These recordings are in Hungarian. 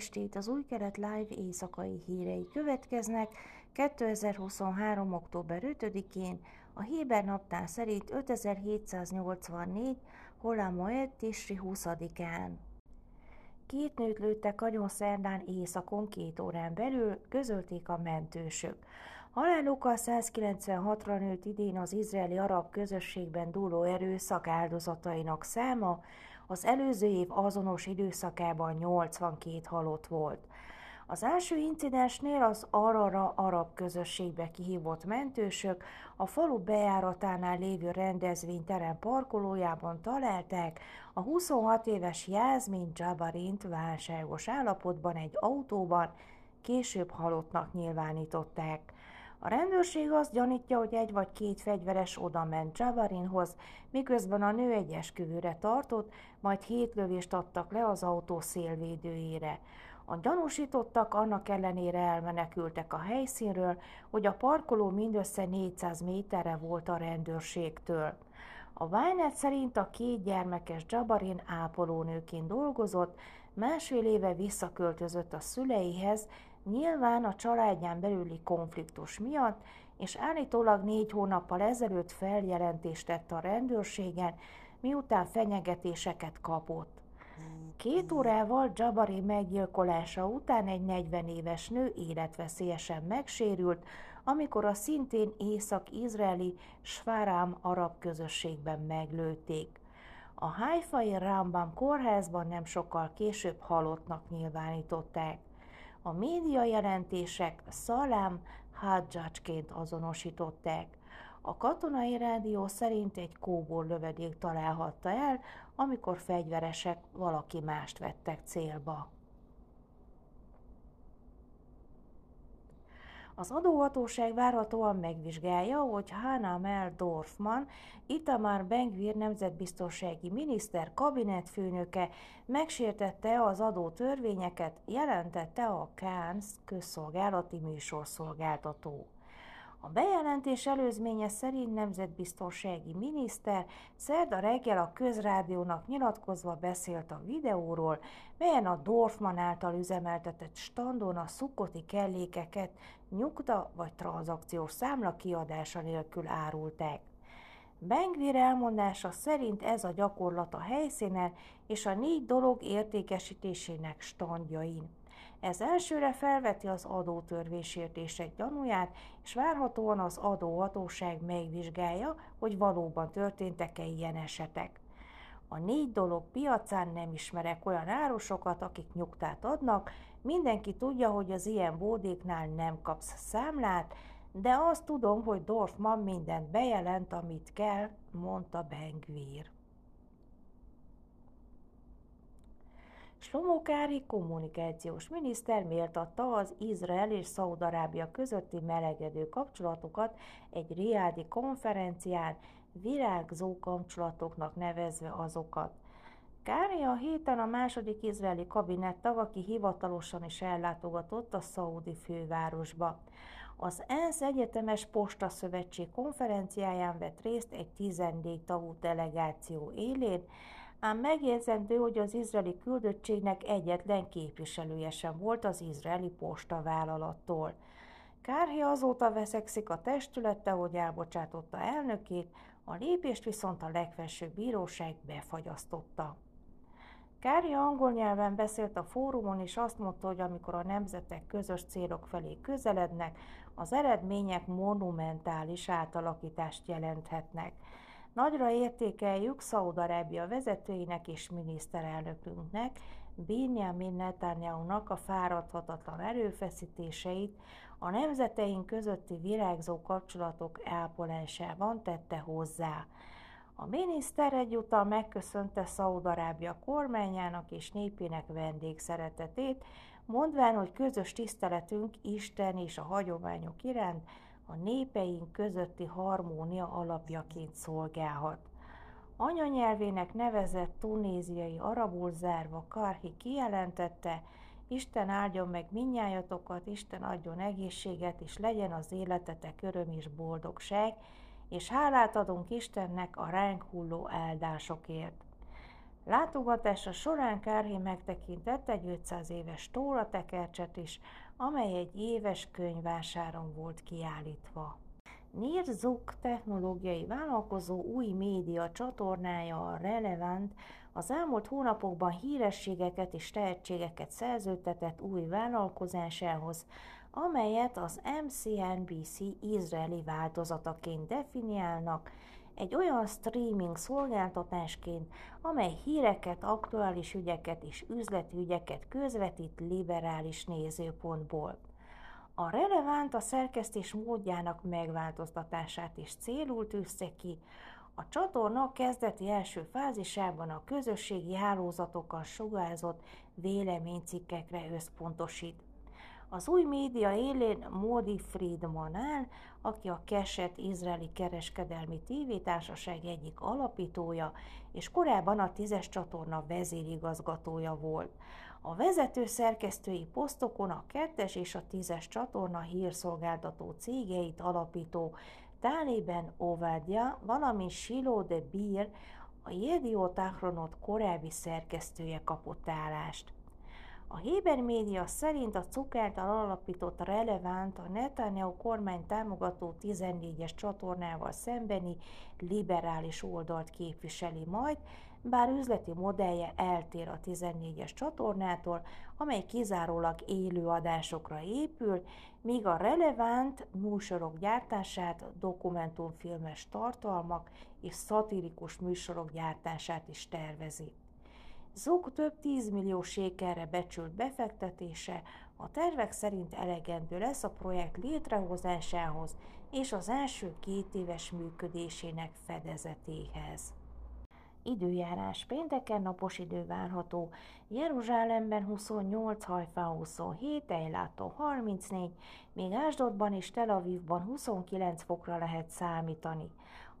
estét, az új kelet live éjszakai hírei következnek 2023. október 5-én, a Héber naptár szerint 5784, Holamoed Tisri 20-án. Két nőt lőttek agyon szerdán éjszakon két órán belül, közölték a mentősök. Halálukkal 196-ra nőtt idén az izraeli arab közösségben dúló erőszak áldozatainak száma, az előző év azonos időszakában 82 halott volt. Az első incidensnél az Arara arab közösségbe kihívott mentősök a falu bejáratánál lévő rendezvényterem parkolójában találták a 26 éves Jászmin Jabarint válságos állapotban egy autóban, később halottnak nyilvánították. A rendőrség azt gyanítja, hogy egy vagy két fegyveres oda ment Javarinhoz, miközben a nő egy esküvőre tartott, majd hét lövést adtak le az autó szélvédőjére. A gyanúsítottak annak ellenére elmenekültek a helyszínről, hogy a parkoló mindössze 400 méterre volt a rendőrségtől. A Vájnet szerint a két gyermekes Jabarin ápolónőként dolgozott, másfél éve visszaköltözött a szüleihez, nyilván a családján belüli konfliktus miatt, és állítólag négy hónappal ezelőtt feljelentést tett a rendőrségen, miután fenyegetéseket kapott. Két órával Jabari meggyilkolása után egy 40 éves nő életveszélyesen megsérült, amikor a szintén észak-izraeli Sváram arab közösségben meglőtték. A Haifai Rambam kórházban nem sokkal később halottnak nyilvánították. A média jelentések Szalám Hadzsacsként azonosították. A katonai rádió szerint egy kóbor lövedék találhatta el, amikor fegyveresek valaki mást vettek célba. Az adóhatóság várhatóan megvizsgálja, hogy Hanamel Dorfman, Itamar Bengvir nemzetbiztonsági miniszter kabinetfőnöke megsértette az adótörvényeket, jelentette a KANS közszolgálati műsorszolgáltató. A bejelentés előzménye szerint nemzetbiztonsági miniszter szerda reggel a közrádiónak nyilatkozva beszélt a videóról, melyen a Dorfman által üzemeltetett standon a szukoti kellékeket nyugta vagy tranzakciós számla kiadása nélkül árulták. Bengvir elmondása szerint ez a gyakorlat a helyszínen és a négy dolog értékesítésének standjain. Ez elsőre felveti az adótörvésértések gyanúját, és várhatóan az adóhatóság megvizsgálja, hogy valóban történtek-e ilyen esetek. A négy dolog piacán nem ismerek olyan árusokat, akik nyugtát adnak, mindenki tudja, hogy az ilyen bódéknál nem kapsz számlát, de azt tudom, hogy Dorfman mindent bejelent, amit kell, mondta Bengvír. Slomokári kommunikációs miniszter méltatta az Izrael és Szaudarábia közötti melegedő kapcsolatokat egy riádi konferencián, virágzó kapcsolatoknak nevezve azokat. Kári a héten a második izraeli kabinet aki hivatalosan is ellátogatott a szaudi fővárosba. Az ENSZ Egyetemes Posta Szövetség konferenciáján vett részt egy 14 tagú delegáció élén, ám megjegyzendő, hogy az izraeli küldöttségnek egyetlen képviselője sem volt az izraeli postavállalattól. Kárhi azóta veszekszik a testülete, hogy elbocsátotta elnökét, a lépést viszont a legfelsőbb bíróság befagyasztotta. Kári angol nyelven beszélt a fórumon, és azt mondta, hogy amikor a nemzetek közös célok felé közelednek, az eredmények monumentális átalakítást jelenthetnek. Nagyra értékeljük Szaudarábia vezetőinek és miniszterelnökünknek, Benjamin Netanyahu-nak a fáradhatatlan erőfeszítéseit a nemzeteink közötti virágzó kapcsolatok ápolásában tette hozzá. A miniszter egyúttal megköszönte Szaudarábia kormányának és népének vendégszeretetét, mondván, hogy közös tiszteletünk Isten és a hagyományok iránt a népeink közötti harmónia alapjaként szolgálhat. Anyanyelvének nevezett tunéziai arabul zárva Karhi kijelentette, Isten áldjon meg minnyájatokat, Isten adjon egészséget, és legyen az életetek öröm és boldogság, és hálát adunk Istennek a ránk hulló áldásokért. Látogatása során Kárhé megtekintett egy 500 éves tóratekercset is, amely egy éves könyvásáron volt kiállítva. Nirzuk technológiai vállalkozó új média csatornája a Relevant az elmúlt hónapokban hírességeket és tehetségeket szerződtetett új vállalkozásához, amelyet az MCNBC izraeli változataként definiálnak, egy olyan streaming szolgáltatásként, amely híreket, aktuális ügyeket és üzleti ügyeket közvetít liberális nézőpontból. A relevánt a szerkesztés módjának megváltoztatását is célul tűzte ki, a csatorna kezdeti első fázisában a közösségi hálózatokon sugárzott véleménycikkekre összpontosít. Az új média élén Modi Friedman áll, aki a Keset izraeli kereskedelmi tévétársaság egyik alapítója, és korábban a tízes csatorna vezérigazgatója volt. A vezető szerkesztői posztokon a kettes és a tízes csatorna hírszolgáltató cégeit alapító Tálében Ovadia, valamint Silo de Bir, a Jediot Achronot korábbi szerkesztője kapott állást. A Héber média szerint a Cuk által alapított relevánt a Netanyahu kormány támogató 14-es csatornával szembeni liberális oldalt képviseli majd, bár üzleti modellje eltér a 14-es csatornától, amely kizárólag élő adásokra épül, míg a relevánt műsorok gyártását, dokumentumfilmes tartalmak és szatirikus műsorok gyártását is tervezi. Zug több 10 millió sékerre becsült befektetése a tervek szerint elegendő lesz a projekt létrehozásához és az első két éves működésének fedezetéhez. Időjárás pénteken napos idő várható, Jeruzsálemben 28, Hajfán 27, Ejlátó 34, még Ásdodban és Tel Avivban 29 fokra lehet számítani.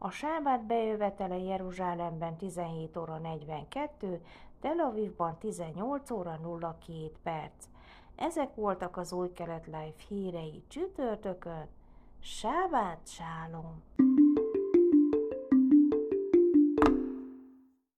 A sábát bejövetele Jeruzsálemben 17 óra 42, Tel Avivban 18 óra 02 perc. Ezek voltak az új kelet live hírei csütörtökön. Sábát sálom!